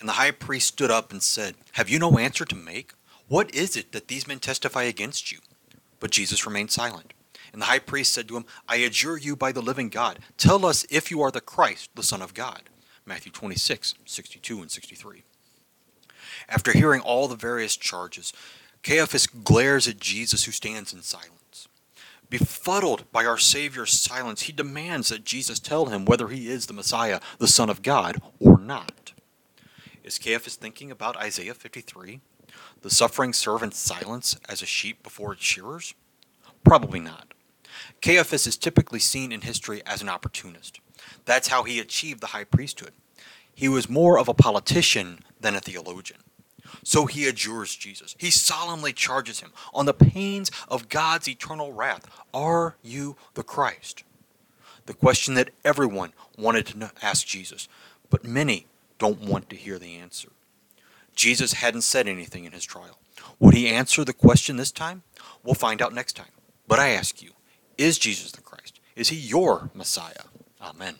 And the high priest stood up and said, Have you no answer to make? What is it that these men testify against you? But Jesus remained silent. And the high priest said to him, I adjure you by the living God, tell us if you are the Christ, the Son of God. Matthew 26, 62 and 63. After hearing all the various charges, Caiaphas glares at Jesus, who stands in silence. Befuddled by our Savior's silence, he demands that Jesus tell him whether he is the Messiah, the Son of God, or not. Is Caiaphas thinking about Isaiah 53? The suffering servant's silence as a sheep before its shearers? Probably not. Caiaphas is typically seen in history as an opportunist. That's how he achieved the high priesthood. He was more of a politician than a theologian. So he adjures Jesus. He solemnly charges him on the pains of God's eternal wrath Are you the Christ? The question that everyone wanted to ask Jesus, but many don't want to hear the answer. Jesus hadn't said anything in his trial. Would he answer the question this time? We'll find out next time. But I ask you, is Jesus the Christ? Is he your Messiah? Amen.